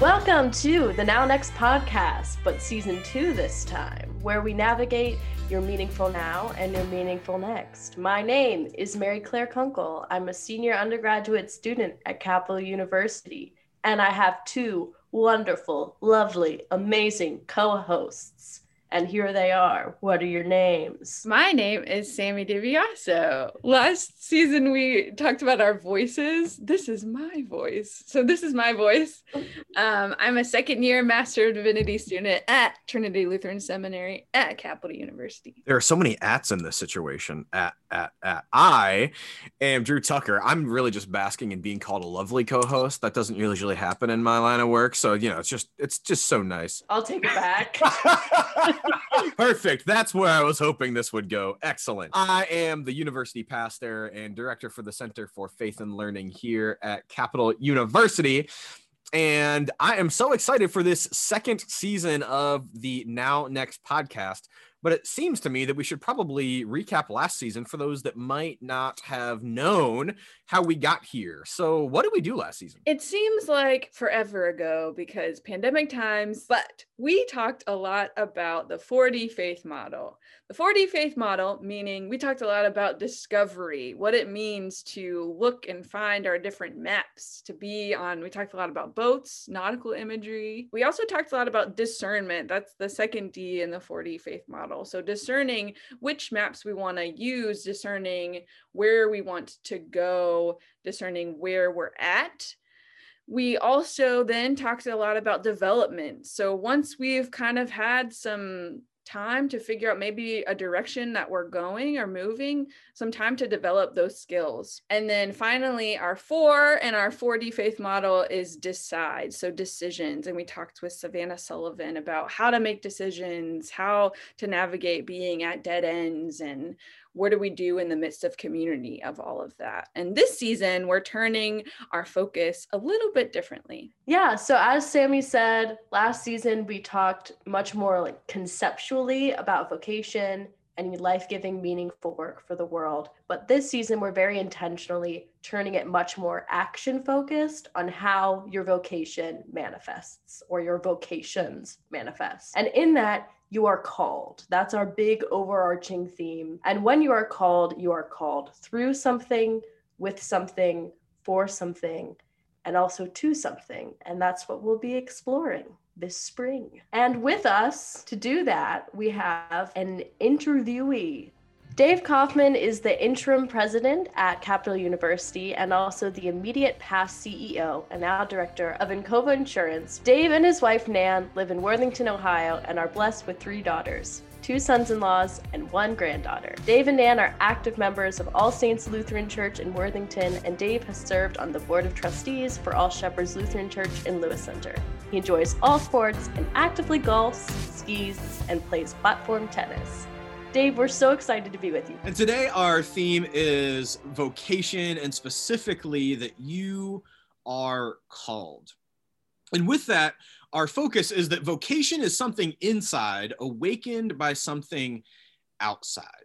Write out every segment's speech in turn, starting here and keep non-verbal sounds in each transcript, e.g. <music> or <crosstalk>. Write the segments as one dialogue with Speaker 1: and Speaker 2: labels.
Speaker 1: Welcome to the Now Next podcast, but season two this time, where we navigate your meaningful now and your meaningful next. My name is Mary Claire Kunkel. I'm a senior undergraduate student at Capital University, and I have two wonderful, lovely, amazing co hosts and here they are. What are your names?
Speaker 2: My name is Sammy DiBiaso. Last season we talked about our voices. This is my voice. So this is my voice. Um, I'm a second year Master of Divinity student at Trinity Lutheran Seminary at Capital University.
Speaker 3: There are so many ats in this situation. At at at. I am Drew Tucker. I'm really just basking in being called a lovely co-host. That doesn't usually happen in my line of work. So you know, it's just it's just so nice.
Speaker 1: I'll take it back. <laughs>
Speaker 3: Perfect. That's where I was hoping this would go. Excellent. I am the university pastor and director for the Center for Faith and Learning here at Capital University. And I am so excited for this second season of the Now Next podcast but it seems to me that we should probably recap last season for those that might not have known how we got here. So, what did we do last season?
Speaker 2: It seems like forever ago because pandemic times, but we talked a lot about the 4D faith model. The 4D faith model, meaning we talked a lot about discovery, what it means to look and find our different maps, to be on. We talked a lot about boats, nautical imagery. We also talked a lot about discernment. That's the second D in the 4D faith model. So, discerning which maps we want to use, discerning where we want to go, discerning where we're at we also then talked a lot about development. So once we've kind of had some time to figure out maybe a direction that we're going or moving, some time to develop those skills. And then finally, our four and our 4D faith model is decide. So decisions. And we talked with Savannah Sullivan about how to make decisions, how to navigate being at dead ends and what do we do in the midst of community of all of that? And this season, we're turning our focus a little bit differently.
Speaker 1: Yeah. So, as Sammy said, last season we talked much more like conceptually about vocation and life giving, meaningful work for the world. But this season, we're very intentionally turning it much more action focused on how your vocation manifests or your vocations manifest. And in that, you are called. That's our big overarching theme. And when you are called, you are called through something, with something, for something, and also to something. And that's what we'll be exploring this spring. And with us to do that, we have an interviewee Dave Kaufman is the interim president at Capital University and also the immediate past CEO and now director of Encova Insurance. Dave and his wife Nan live in Worthington, Ohio, and are blessed with three daughters two sons in laws, and one granddaughter. Dave and Nan are active members of All Saints Lutheran Church in Worthington, and Dave has served on the board of trustees for All Shepherds Lutheran Church in Lewis Center. He enjoys all sports and actively golfs, skis, and plays platform tennis. Dave, we're so excited to be with you.
Speaker 3: And today our theme is vocation and specifically that you are called. And with that, our focus is that vocation is something inside, awakened by something outside.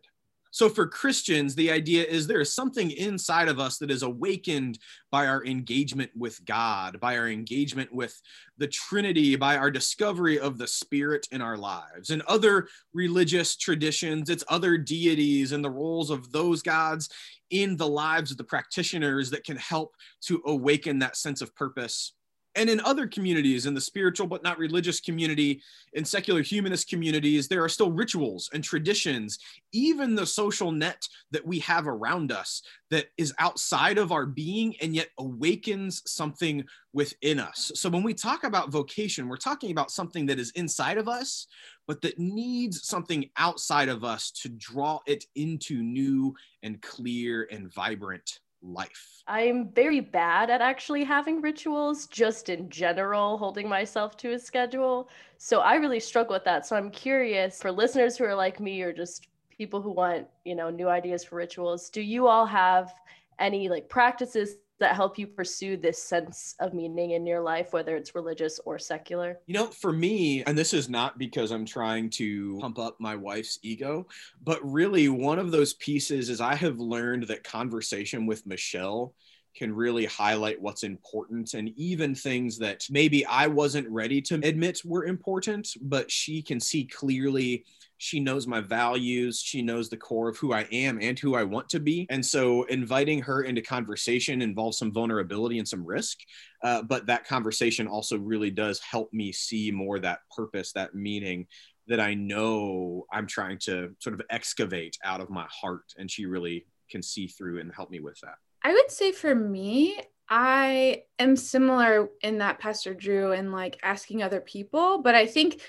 Speaker 3: So for Christians, the idea is there is something inside of us that is awakened by our engagement with God, by our engagement with the Trinity, by our discovery of the Spirit in our lives. And other religious traditions, it's other deities and the roles of those gods in the lives of the practitioners that can help to awaken that sense of purpose and in other communities, in the spiritual but not religious community, in secular humanist communities, there are still rituals and traditions, even the social net that we have around us that is outside of our being and yet awakens something within us. So when we talk about vocation, we're talking about something that is inside of us, but that needs something outside of us to draw it into new and clear and vibrant life?
Speaker 1: I'm very bad at actually having rituals, just in general, holding myself to a schedule. So I really struggle with that. So I'm curious for listeners who are like me or just people who want, you know, new ideas for rituals, do you all have any like practices that help you pursue this sense of meaning in your life, whether it's religious or secular?
Speaker 3: You know, for me, and this is not because I'm trying to pump up my wife's ego, but really one of those pieces is I have learned that conversation with Michelle can really highlight what's important and even things that maybe I wasn't ready to admit were important, but she can see clearly. She knows my values. She knows the core of who I am and who I want to be. And so inviting her into conversation involves some vulnerability and some risk. Uh, but that conversation also really does help me see more that purpose, that meaning that I know I'm trying to sort of excavate out of my heart. And she really can see through and help me with that.
Speaker 2: I would say for me, I am similar in that Pastor Drew and like asking other people, but I think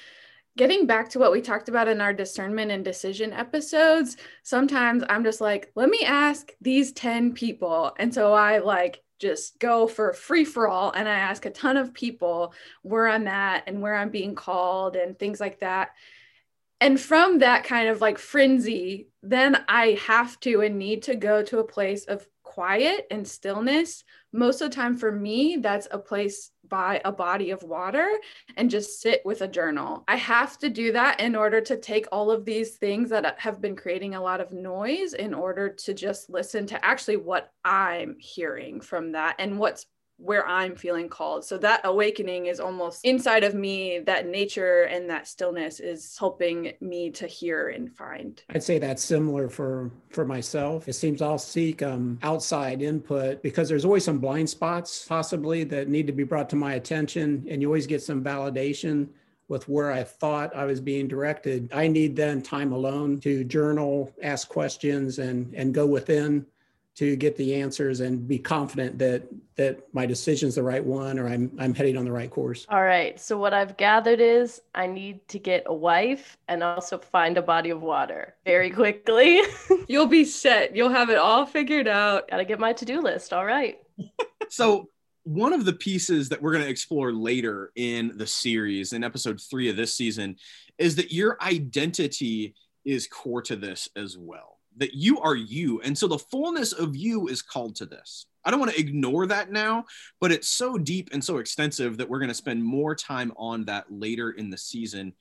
Speaker 2: getting back to what we talked about in our discernment and decision episodes, sometimes I'm just like, let me ask these 10 people. And so I like just go for free for all and I ask a ton of people where I'm at and where I'm being called and things like that. And from that kind of like frenzy, then I have to and need to go to a place of quiet and stillness, most of the time for me, that's a place by a body of water and just sit with a journal. I have to do that in order to take all of these things that have been creating a lot of noise in order to just listen to actually what I'm hearing from that and what's where I'm feeling called. So that awakening is almost inside of me. That nature and that stillness is helping me to hear and find.
Speaker 4: I'd say that's similar for for myself. It seems I'll seek um, outside input because there's always some blind spots possibly that need to be brought to my attention, and you always get some validation with where I thought I was being directed. I need then time alone to journal, ask questions, and and go within to get the answers and be confident that that my decision's the right one or I'm I'm heading on the right course.
Speaker 1: All right. So what I've gathered is I need to get a wife and also find a body of water very quickly. <laughs>
Speaker 2: You'll be set. You'll have it all figured out.
Speaker 1: Got to get my to-do list. All right. <laughs>
Speaker 3: so one of the pieces that we're going to explore later in the series in episode 3 of this season is that your identity is core to this as well that you are you. And so the fullness of you is called to this. I don't want to ignore that now, but it's so deep and so extensive that we're going to spend more time on that later in the season.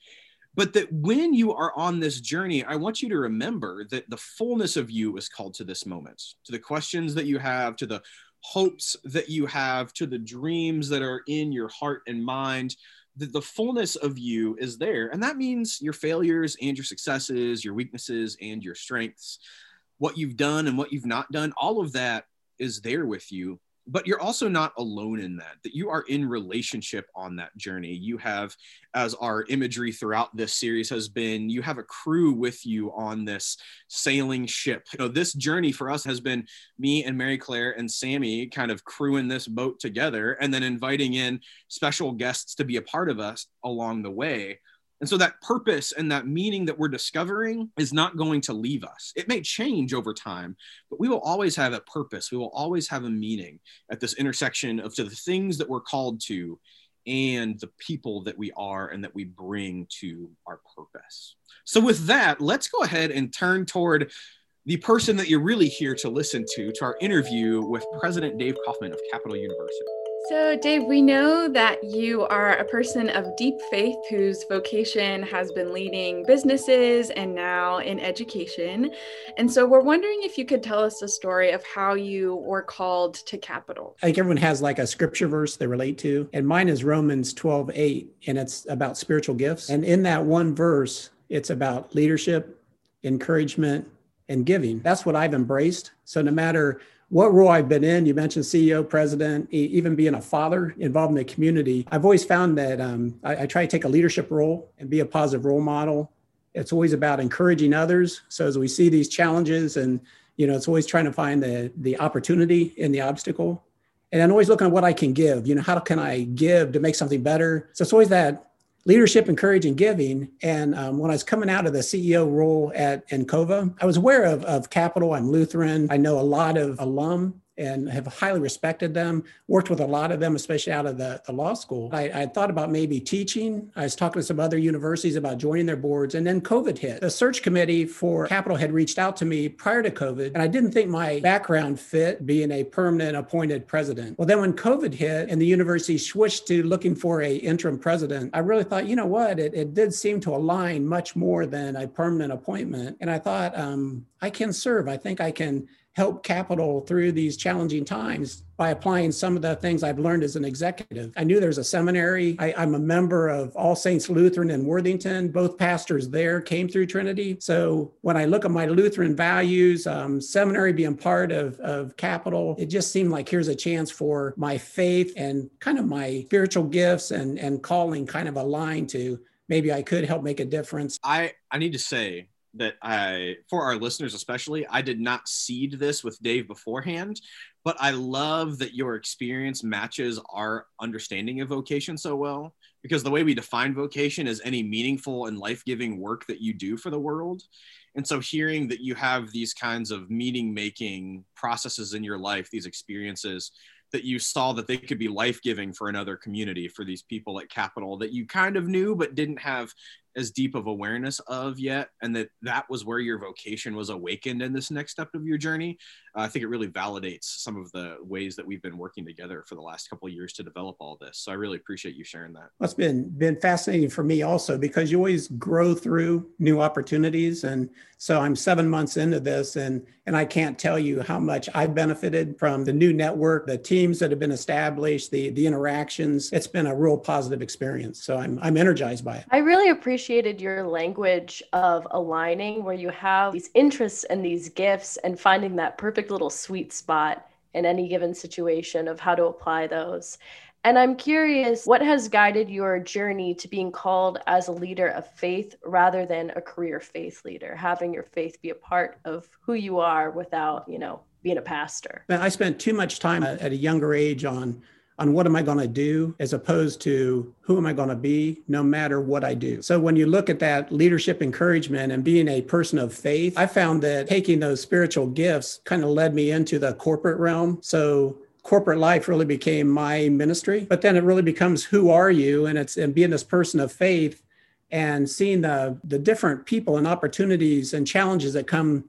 Speaker 3: But that when you are on this journey, I want you to remember that the fullness of you is called to this moment, to the questions that you have, to the hopes that you have, to the dreams that are in your heart and mind, the, the fullness of you is there. And that means your failures and your successes, your weaknesses and your strengths, what you've done and what you've not done, all of that is there with you but you're also not alone in that that you are in relationship on that journey. You have as our imagery throughout this series has been you have a crew with you on this sailing ship. You know this journey for us has been me and mary claire and sammy kind of crewing this boat together and then inviting in special guests to be a part of us along the way and so that purpose and that meaning that we're discovering is not going to leave us. It may change over time, but we will always have a purpose. We will always have a meaning at this intersection of the things that we're called to and the people that we are and that we bring to our purpose. So, with that, let's go ahead and turn toward the person that you're really here to listen to, to our interview with President Dave Kaufman of Capital University.
Speaker 2: So, Dave, we know that you are a person of deep faith whose vocation has been leading businesses and now in education. And so, we're wondering if you could tell us a story of how you were called to Capital.
Speaker 4: I think everyone has like a scripture verse they relate to, and mine is Romans 12 8, and it's about spiritual gifts. And in that one verse, it's about leadership, encouragement, and giving. That's what I've embraced. So, no matter what role I've been in, you mentioned CEO, president, even being a father involved in the community. I've always found that um, I, I, try to take a leadership role and be a positive role model. It's always about encouraging others. So as we see these challenges, and you know, it's always trying to find the the opportunity in the obstacle, and I'm always looking at what I can give. You know, how can I give to make something better? So it's always that leadership, and courage and giving. And um, when I was coming out of the CEO role at Encova, I was aware of, of Capital. I'm Lutheran. I know a lot of alum and have highly respected them, worked with a lot of them, especially out of the, the law school. I, I thought about maybe teaching. I was talking to some other universities about joining their boards, and then COVID hit. The search committee for Capital had reached out to me prior to COVID, and I didn't think my background fit being a permanent appointed president. Well, then when COVID hit and the university switched to looking for a interim president, I really thought, you know what, it, it did seem to align much more than a permanent appointment. And I thought, um, I can serve. I think I can help capital through these challenging times by applying some of the things I've learned as an executive. I knew there's a seminary. I, am a member of All Saints Lutheran in Worthington. Both pastors there came through Trinity. So when I look at my Lutheran values, um, seminary being part of, of Capital, it just seemed like here's a chance for my faith and kind of my spiritual gifts and, and calling kind of align to maybe I could help make a difference.
Speaker 3: I, I need to say that I, for our listeners especially, I did not seed this with Dave beforehand, but I love that your experience matches our understanding of vocation so well. Because the way we define vocation is any meaningful and life giving work that you do for the world. And so, hearing that you have these kinds of meaning making processes in your life, these experiences that you saw that they could be life giving for another community, for these people at Capital that you kind of knew but didn't have as deep of awareness of yet and that that was where your vocation was awakened in this next step of your journey. Uh, i think it really validates some of the ways that we've been working together for the last couple of years to develop all this. So i really appreciate you sharing that.
Speaker 4: It's been been fascinating for me also because you always grow through new opportunities. And so i'm seven months into this and and i can't tell you how much i've benefited from the new network the teams that have been established the the interactions. It's been a real positive experience. So i'm i'm energized by it.
Speaker 1: I really appreciate appreciated your language of aligning where you have these interests and these gifts and finding that perfect little sweet spot in any given situation of how to apply those. And I'm curious, what has guided your journey to being called as a leader of faith rather than a career faith leader, having your faith be a part of who you are without, you know, being a pastor?
Speaker 4: I spent too much time at a younger age on on what am I going to do as opposed to who am I going to be no matter what I do. So when you look at that leadership encouragement and being a person of faith, I found that taking those spiritual gifts kind of led me into the corporate realm. So corporate life really became my ministry, but then it really becomes who are you and it's and being this person of faith and seeing the the different people and opportunities and challenges that come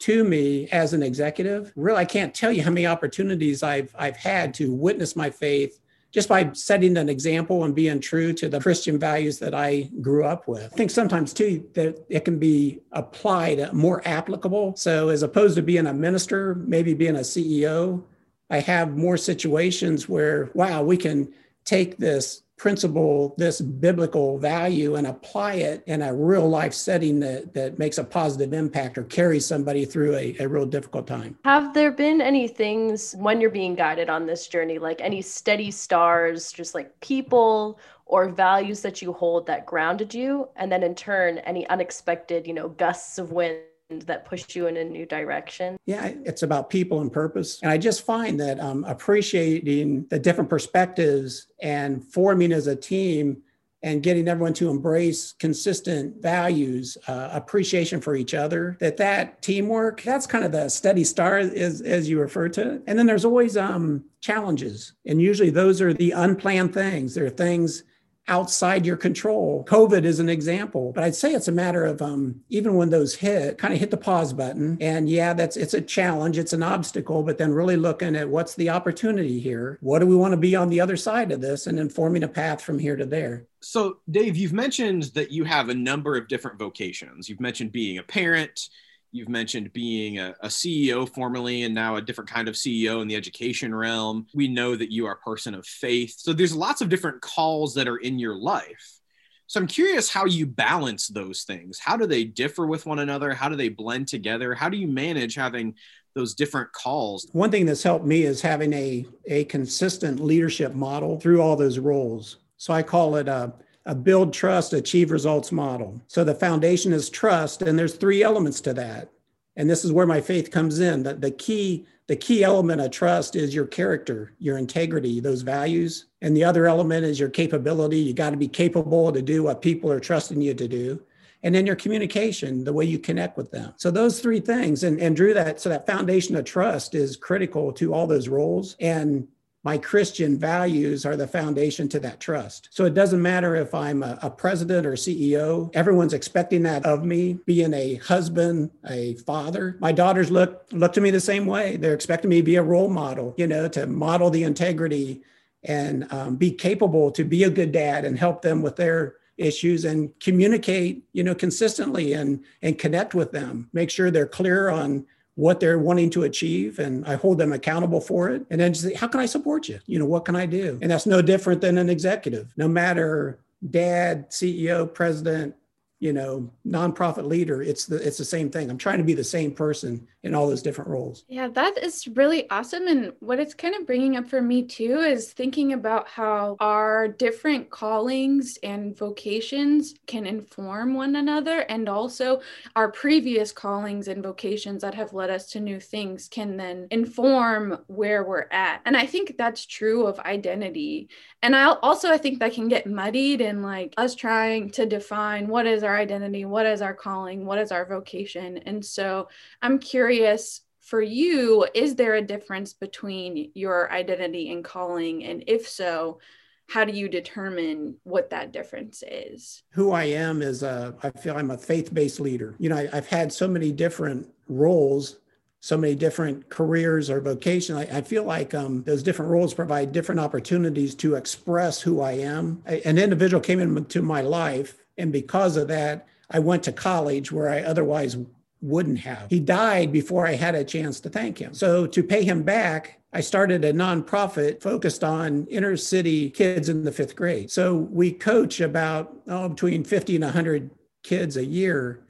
Speaker 4: to me as an executive. Really, I can't tell you how many opportunities I've I've had to witness my faith just by setting an example and being true to the Christian values that I grew up with. I think sometimes too that it can be applied uh, more applicable. So as opposed to being a minister, maybe being a CEO, I have more situations where wow, we can take this principle, this biblical value, and apply it in a real life setting that, that makes a positive impact or carries somebody through a, a real difficult time.
Speaker 1: Have there been any things when you're being guided on this journey, like any steady stars, just like people or values that you hold that grounded you? And then in turn, any unexpected, you know, gusts of wind that push you in a new direction?
Speaker 4: Yeah, it's about people and purpose. And I just find that um, appreciating the different perspectives and forming as a team and getting everyone to embrace consistent values uh, appreciation for each other that that teamwork that's kind of the steady star as, as you refer to and then there's always um, challenges and usually those are the unplanned things there are things outside your control. COVID is an example, but I'd say it's a matter of um, even when those hit, kind of hit the pause button. And yeah, that's it's a challenge, it's an obstacle, but then really looking at what's the opportunity here? What do we want to be on the other side of this and informing a path from here to there?
Speaker 3: So, Dave, you've mentioned that you have a number of different vocations. You've mentioned being a parent, You've mentioned being a, a, CEO formerly and now a different kind of CEO in the education realm. We know that you are a person of faith. So there's lots of different calls that are in your life. So I'm curious how you balance those things. How do they differ with one another? How do they blend together? How do you manage having those different calls?
Speaker 4: One thing that's helped me is having a, a consistent leadership model through all those roles. So I call it a a build trust, achieve results model. So the foundation is trust, and there's three elements to that. And this is where my faith comes in. The, the key the key element of trust is your character, your integrity, those values. And the other element is your capability. You got to be capable to do what people are trusting you to do. And then your communication, the way you connect with them. So those three things, and, and Drew, that so that foundation of trust is critical to all those roles. And my Christian values are the foundation to that trust. So it doesn't matter if I'm a, a, president or CEO, everyone's expecting that of me, being a husband, a father. My daughters look look to me the same way. They're expecting me to be a role model, you know, to model the integrity and um, be capable to be a good dad and help them with their issues and communicate, you know, consistently and and connect with them. Make sure they're clear on what they're wanting to achieve and I hold them accountable for it. And then say, how can I support you? You know, what can I do? And that's no different than an executive. No matter dad, CEO, president, you know nonprofit leader it's the it's the same thing. I'm trying to be the same person in all those different roles.
Speaker 2: Yeah that is really awesome. And what it's kind of bringing up for me too is thinking about how our different callings and vocations can inform one another. And also our previous callings and vocations that have led us to new things can then inform where we're at. And i think that's true of identity. And i also i think that can get muddied in like us trying to define what is our identity, what is our calling, what is our vocation. And so I'm curious for you, is there a difference between your identity and calling? And if so, how do you determine what that difference is?
Speaker 4: Who I am is a, I feel I'm a faith based leader. You know, I, have had so many different roles so many different careers or vocation. I, I feel like um, those different roles provide different opportunities to express who I am. I, an individual came into my life and because of that, I went to college where I otherwise wouldn't have. He died before I had a chance to thank him. So to pay him back, I started a nonprofit focused on inner city kids in the fifth grade. So we coach about oh, between 50 and 100 kids a year.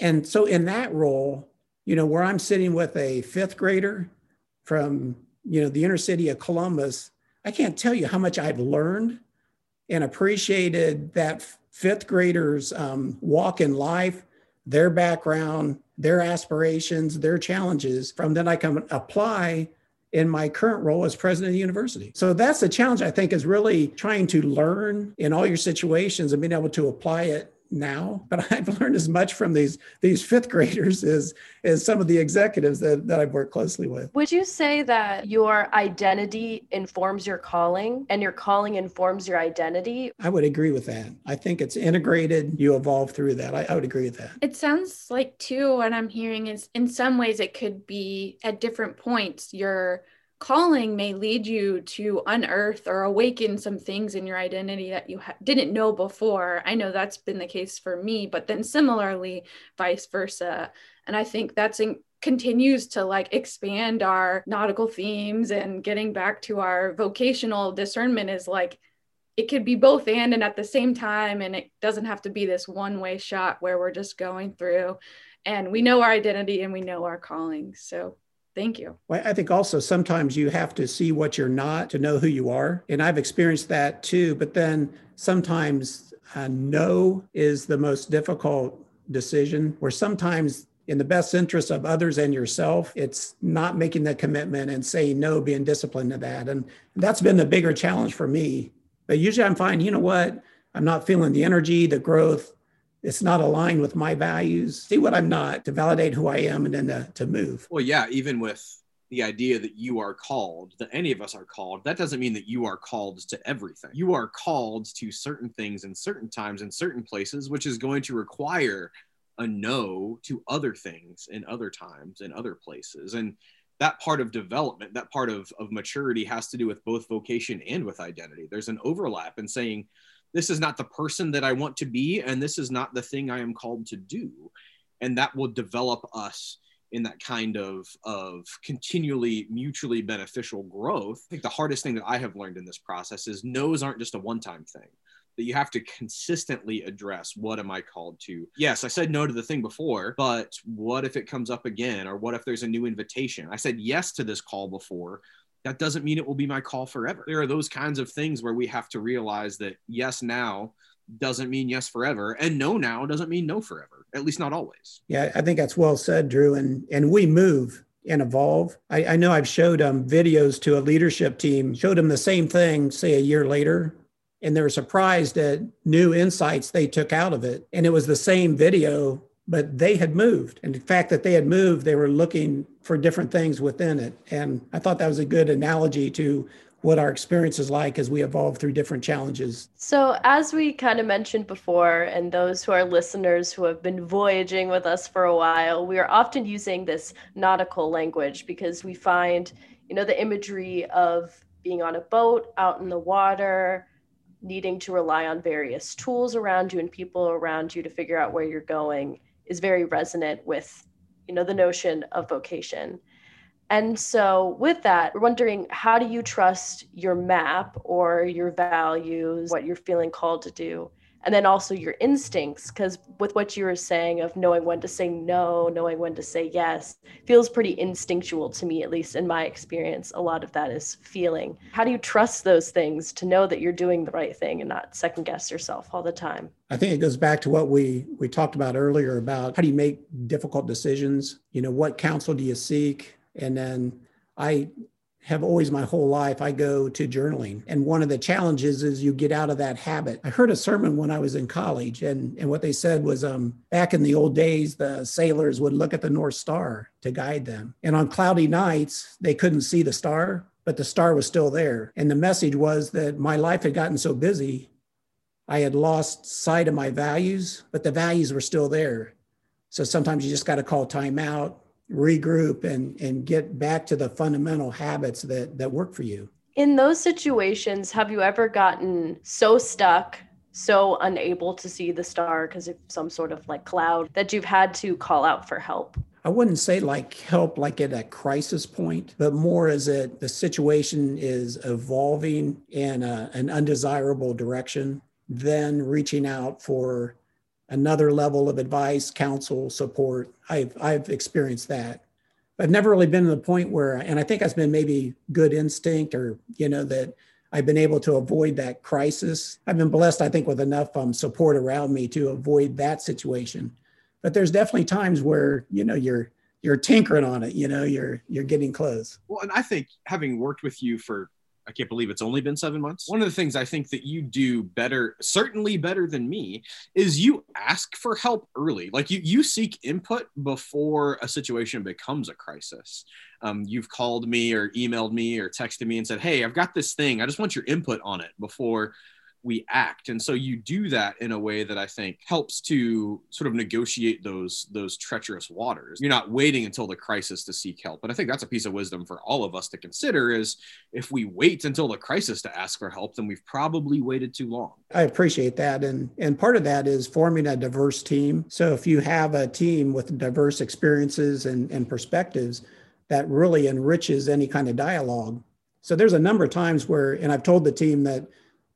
Speaker 4: And so in that role, you know, where I'm sitting with a fifth grader from, you know, the inner city of Columbus, I can't tell you how much I've learned and appreciated that fifth graders um, walk in life, their background, their aspirations, their challenges from that I can apply in my current role as president of the university. So that's the challenge I think is really trying to learn in all your situations and being able to apply it now, but <laughs> I've learned as much from these these fifth graders as as some of the executives that, that I've worked closely with.
Speaker 1: Would you say that your identity informs your calling and your calling informs your identity?
Speaker 4: I would agree with that. I think it's integrated. You evolve through that. I, I would agree with that.
Speaker 2: It sounds like too what I'm hearing is in some ways it could be at different points your calling may lead you to unearth or awaken some things in your identity that you ha- didn't know before. I know that's been the case for me, but then similarly, vice versa. And I think that's in- continues to like expand our nautical themes and getting back to our vocational discernment is like it could be both and and at the same time and it doesn't have to be this one way shot where we're just going through and we know our identity and we know our calling so Thank you.
Speaker 4: Well, I think also sometimes you have to see what you're not to know who you are. And I've experienced that too. But then sometimes uh, no is the most difficult decision, where sometimes in the best interest of others and yourself, it's not making the commitment and saying no, being disciplined to that. And that's been the bigger challenge for me. But usually I'm fine, you know what? I'm not feeling the energy, the growth, it's not aligned with my values, see what I'm not to validate who I am and then to, to move.
Speaker 3: Well, yeah, even with the idea that you are called, that any of us are called, that doesn't mean that you are called to everything. You are called to certain things in certain times in certain places, which is going to require a no to other things in other times in other places. And that part of development, that part of, of maturity has to do with both vocation and with identity. There's an overlap in saying, this is not the person that I want to be, and this is not the thing I am called to do. And that will develop us in that kind of of continually mutually beneficial growth. I think the hardest thing that I have learned in this process is no's aren't just a one-time thing. That you have to consistently address what am I called to? Yes, I said no to the thing before, but what if it comes up again? Or what if there's a new invitation? I said yes to this call before, that doesn't mean it will be my call forever. There are those kinds of things where we have to realize that yes now doesn't mean yes forever and no now doesn't mean no forever at least not always.
Speaker 4: Yeah i think that's well said drew and and we move and evolve. I, I know i've showed um, videos to a leadership team showed them the same thing say a year later and they were surprised at new insights they took out of it. And it was the same video but they had moved. And the fact that they had moved, they were looking for different things within it. And I thought that was a good analogy to what our experience is like as we evolve through different challenges.
Speaker 1: So, as we kind of mentioned before, and those who are listeners who have been voyaging with us for a while, we are often using this nautical language because we find, you know, the imagery of being on a boat out in the water, needing to rely on various tools around you and people around you to figure out where you're going is very resonant with you know, the notion of vocation. And so, with that, we're wondering how do you trust your map or your values, what you're feeling called to do? And then also your instincts because with what you were saying of knowing when to say no knowing when to say yes feels pretty instinctual to me at least in my experience a lot of that is feeling. How do you trust those things to know that you're doing the right thing and not second guess yourself all the time?
Speaker 4: I think it goes back to what we we talked about earlier about how do you make difficult decisions? You know what counsel do you seek? And then i have always my whole life i go to journaling. And one of the challenges is you get out of that habit. I heard a sermon when i was in college and, and what they said was um, back in the old days the sailors would look at the north star to guide them. And on cloudy nights they couldn't see the star but the star was still there. And the message was that my life had gotten so busy i had lost sight of my values but the values were still there. So sometimes you just got to call time out regroup and and get back to the fundamental habits that that work for you.
Speaker 1: In those situations have you ever gotten so stuck so unable to see the star because of some sort of like cloud that you've had to call out for help?
Speaker 4: I wouldn't say like help like at a crisis point, but more as it the situation is evolving in a, an undesirable direction, then reaching out for another level of advice, counsel, support. I've I've experienced that. I've never really been to the point where, and I think that's been maybe good instinct, or you know that I've been able to avoid that crisis. I've been blessed, I think, with enough um, support around me to avoid that situation. But there's definitely times where you know you're you're tinkering on it. You know, you're you're getting close.
Speaker 3: Well, and I think having worked with you for I can't believe it's only been seven months. One of the things I think that you do better, certainly better than me, is you ask for help early. Like you, you seek input before a situation becomes a crisis. Um, you've called me or emailed me or texted me and said, Hey, I've got this thing. I just want your input on it before we act. And so you do that in a way that i think helps to sort of negotiate those those treacherous waters. You're not waiting until the crisis to seek help. And i think that's a piece of wisdom for all of us to consider is if we wait until the crisis to ask for help then we've probably waited too long.
Speaker 4: I appreciate that. And and part of that is forming a diverse team. So if you have a team with diverse experiences and, and perspectives that really enriches any kind of dialogue. So there's a number of times where and i've told the team that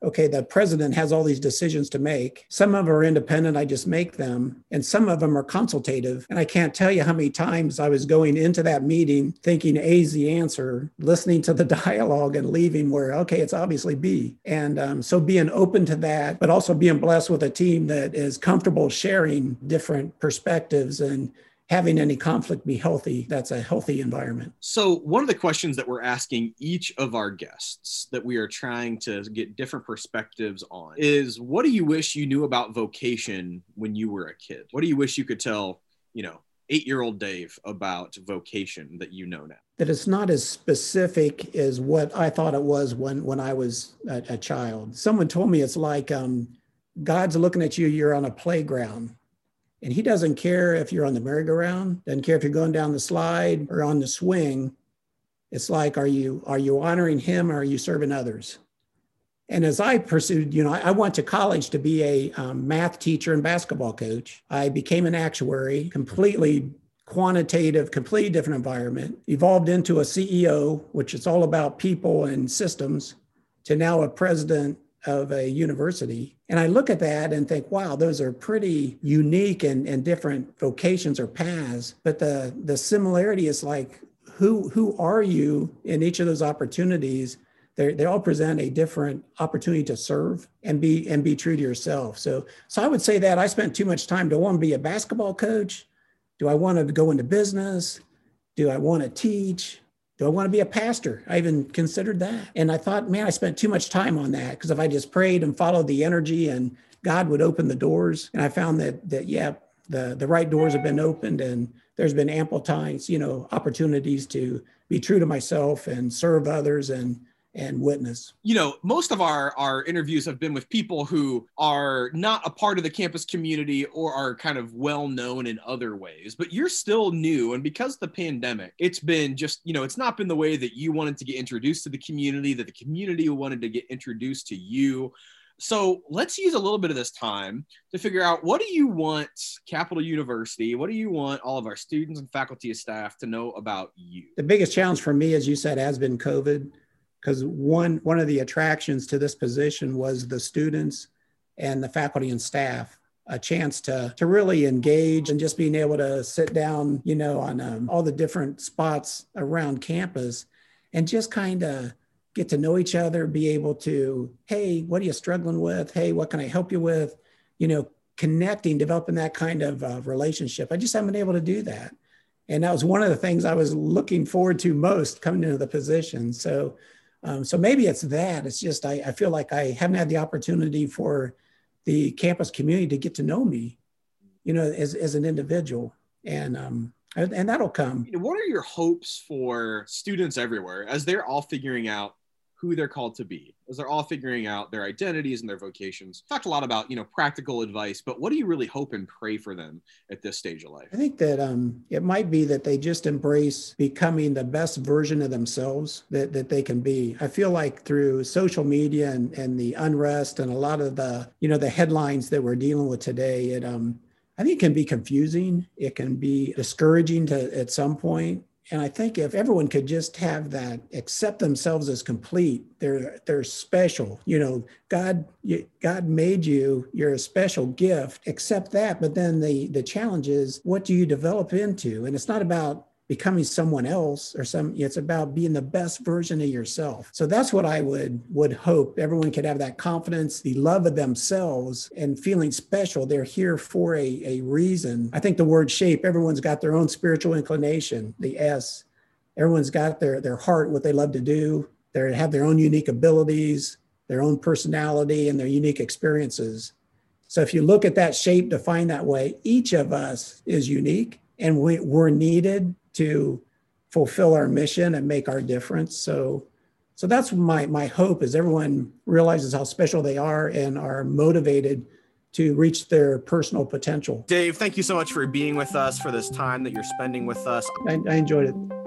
Speaker 4: okay, the president has all these decisions to make. Some of them are independent, I just make them, and some of them are consultative. And I can't tell you how many times I was going into that meeting thinking A is the answer, listening to the <laughs> dialogue and leaving where, okay, it's obviously B. And um, so being open to that, but also being blessed with a team that is comfortable sharing different perspectives and having any conflict be healthy. That's a healthy environment.
Speaker 3: So, one of the questions that we're asking each of our guests that we are trying to get different perspectives on is what do you wish you knew about vocation when you were a kid? What do you wish you could tell, you know, eight year old Dave about vocation that you know now?
Speaker 4: That it's not as specific as what I thought it was when, when I was a, a child. Someone told me it's like um, God's looking at you, you're on a playground and he doesn't care if you're on the merry-go-round, doesn't care if you're going down the slide or on the swing. It's like, are you are you honoring him or are you serving others? And as I pursued, you know, I, went to college to be a um, math teacher and basketball coach. I became an actuary, completely quantitative, completely different environment, evolved into a CEO, which is all about people and systems, to now a president of a university. And I look at that and think, wow, those are pretty unique and, and different vocations or paths. But the the similarity is like who who are you in each of those opportunities? They they all present a different opportunity to serve and be and be true to yourself. So so I would say that I spent too much time. Do I want to be a basketball coach? Do I want to go into business? Do I want to teach? Do I want to be a pastor? I even considered that. And I thought, man, I spent too much time on that because if I just prayed and followed the energy and God would open the doors. And I found that that yeah, the the right doors have been opened and there's been ample times, you know, opportunities to be true to myself and serve others and and witness.
Speaker 3: You know, most of our our interviews have been with people who are not a part of the campus community or are kind of well known in other ways, but you're still new and because the pandemic, it's been just, you know, it's not been the way that you wanted to get introduced to the community that the community wanted to get introduced to you. So let's use a little bit of this time to figure out what do you want Capital University, what do you want all of our students and faculty and staff to know about you?
Speaker 4: The biggest challenge for me, as you said, has been COVID, because one one of the attractions to this position was the students and the faculty and staff a chance to to really engage and just being able to sit down, you know, on um, all the different spots around campus and just kind of get to know each other, be able to, hey, what are you struggling with? Hey, what can I help you with? You know, connecting, developing that kind of uh, relationship. I just haven't been able to do that. And that was one of the things I was looking forward to most coming into the position. So, um, so maybe it's that. It's just I, I feel like I haven't had the opportunity for the campus community to get to know me, you know, as, as an individual. And um, and that'll come.
Speaker 3: What are your hopes for students everywhere as they're all figuring out who they're called to be as they're all figuring out their identities and their vocations talked a lot about you know practical advice but what do you really hope and pray for them at this stage of life
Speaker 4: i think that um, it might be that they just embrace becoming the best version of themselves that, that they can be i feel like through social media and, and the unrest and a lot of the you know the headlines that we're dealing with today it um I think it can be confusing. It can be discouraging to at some point. And I think if everyone could just have that, accept themselves as complete, they're they're special. You know, God you, God made you. You're a special gift. Accept that. But then the the challenge is, what do you develop into? And it's not about becoming someone else or some it's about being the best version of yourself. So that's what i would would hope everyone could have that confidence the love of themselves and feeling special. They're here for a, a reason. I think the word shape everyone's got their own spiritual inclination the s. Everyone's got their their heart what they love to do. They have their own unique abilities their own personality and their unique experiences. So if you look at that shape defined that way each of us is unique and we, we're needed to fulfill our mission and make our difference. So, so that's my my hope is everyone realizes how special they are and are motivated to reach their personal potential.
Speaker 3: Dave, thank you so much for being with us for this time that you're spending with us.
Speaker 4: I, I enjoyed it.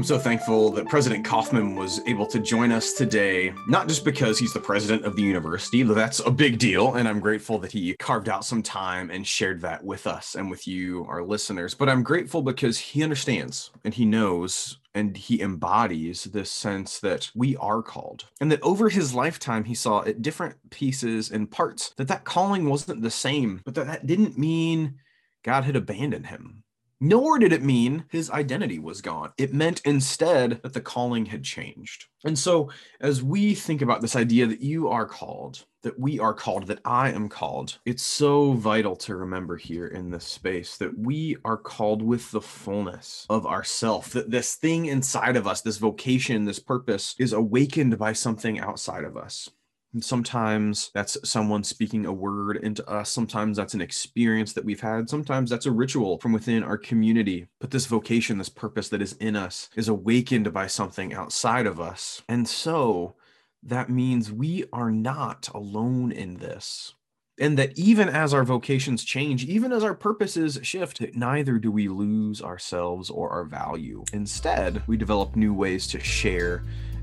Speaker 3: I'm so thankful that President Kaufman was able to join us today, not just because he's the president of the university, that's a big deal, and I'm grateful that he carved out some time and shared that with us and with you, our listeners, but I'm grateful because he understands and he knows and he embodies this sense that we are called and that over his lifetime he saw at different pieces and parts that that calling wasn't the same but that that didn't mean god had abandoned him nor did it mean his identity was gone. It meant instead that the calling had changed. And so, as we think about this idea that you are called, that we are called, that I am called, it's so vital to remember here in this space that we are called with the fullness of ourself, that this thing inside of us, this vocation, this purpose is awakened by something outside of us. And sometimes that's someone speaking a word into us. Sometimes that's an experience that we've had. Sometimes that's a ritual from within our community. But this vocation, this purpose that is in us, is awakened by something outside of us. And so that means we are not alone in this. And that even as our vocations change, even as our purposes shift, neither do we lose ourselves or our value. Instead, we develop new ways to share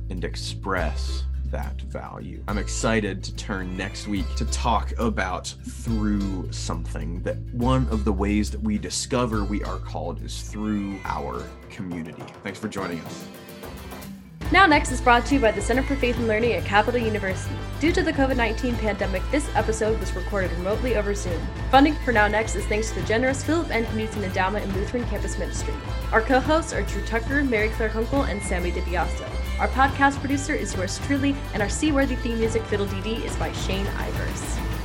Speaker 3: and express that value. I'm excited to turn next week to talk about through something that one of the ways that we discover we are called is through our community. Thanks for joining us.
Speaker 1: Now Next is brought to you by the Center for Faith and Learning at Capital University. Due to the COVID 19 pandemic, this episode was recorded remotely over Zoom. Funding for Now Next is thanks to the generous Philip N. Knudsen Endowment and Lutheran Campus Ministry. Our co hosts are Drew Tucker, Mary Claire Hunkel, and Sammy DiBiase. Our podcast producer is yours truly, and our seaworthy theme music, Fiddle Dee, is by Shane Ivers.